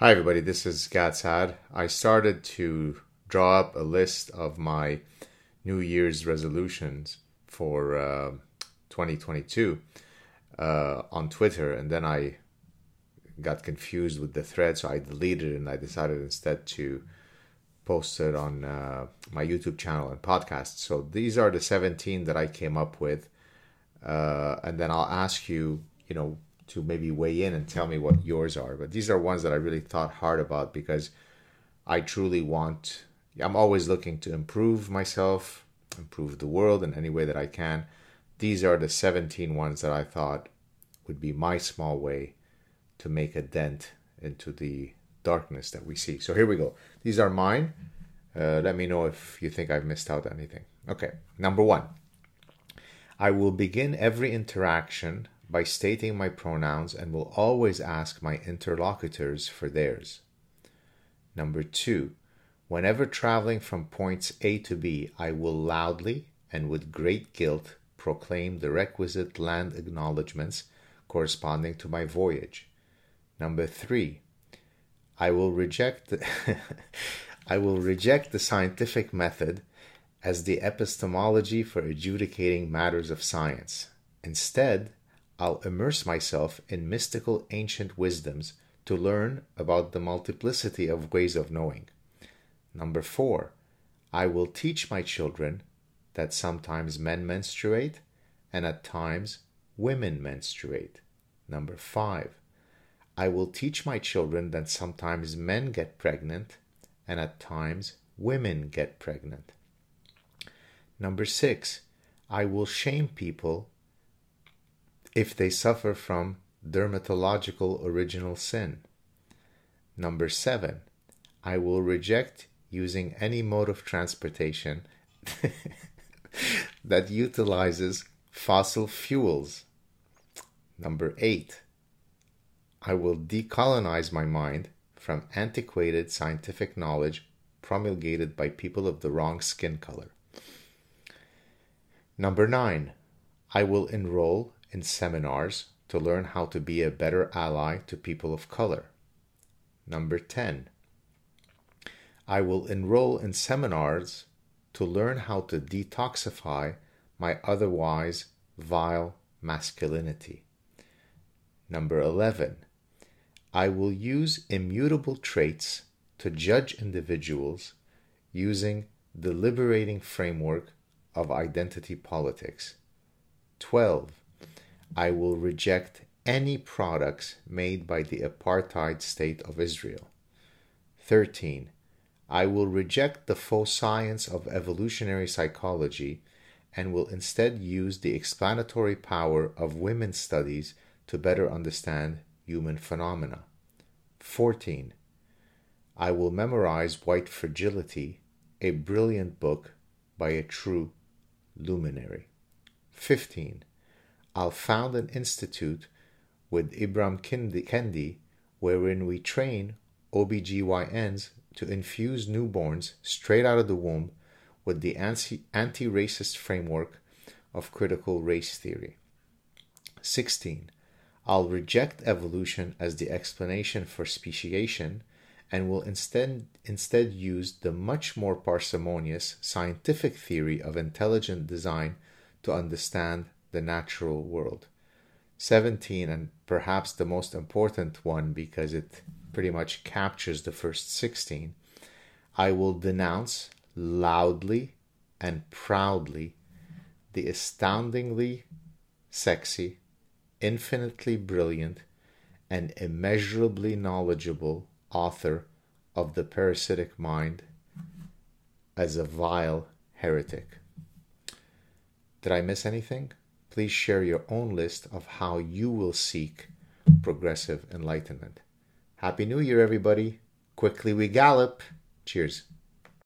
Hi, everybody. This is Gad Saad. I started to draw up a list of my New Year's resolutions for uh, 2022 uh, on Twitter, and then I got confused with the thread, so I deleted it and I decided instead to post it on uh, my YouTube channel and podcast. So these are the 17 that I came up with, uh, and then I'll ask you, you know, to maybe weigh in and tell me what yours are. But these are ones that I really thought hard about because I truly want, I'm always looking to improve myself, improve the world in any way that I can. These are the 17 ones that I thought would be my small way to make a dent into the darkness that we see. So here we go. These are mine. Uh, let me know if you think I've missed out anything. Okay, number one. I will begin every interaction by stating my pronouns and will always ask my interlocutors for theirs. Number two, whenever traveling from points A to B, I will loudly and with great guilt proclaim the requisite land acknowledgments corresponding to my voyage. Number three, I will reject the I will reject the scientific method as the epistemology for adjudicating matters of science. Instead, I'll immerse myself in mystical ancient wisdoms to learn about the multiplicity of ways of knowing. Number four, I will teach my children that sometimes men menstruate and at times women menstruate. Number five, I will teach my children that sometimes men get pregnant and at times women get pregnant. Number six, I will shame people if they suffer from dermatological original sin. Number seven, I will reject using any mode of transportation that utilizes fossil fuels. Number eight, I will decolonize my mind from antiquated scientific knowledge promulgated by people of the wrong skin color. Number nine, I will enroll in seminars to learn how to be a better ally to people of color. Number 10. I will enroll in seminars to learn how to detoxify my otherwise vile masculinity. Number 11. I will use immutable traits to judge individuals using the liberating framework of identity politics. 12. I will reject any products made by the apartheid state of Israel. 13. I will reject the faux science of evolutionary psychology and will instead use the explanatory power of women's studies to better understand human phenomena. 14. I will memorize White Fragility, a brilliant book by a true luminary. 15. I'll found an institute with Ibram Kendi wherein we train OBGYNs to infuse newborns straight out of the womb with the anti racist framework of critical race theory. 16. I'll reject evolution as the explanation for speciation and will instead, instead use the much more parsimonious scientific theory of intelligent design to understand the natural world. 17, and perhaps the most important one because it pretty much captures the first 16, I will denounce loudly and proudly the astoundingly sexy, infinitely brilliant, and immeasurably knowledgeable author of The Parasitic Mind as a vile heretic. Did I miss anything? Please share your own list of how you will seek progressive enlightenment. Happy New Year, everybody. Quickly we gallop. Cheers.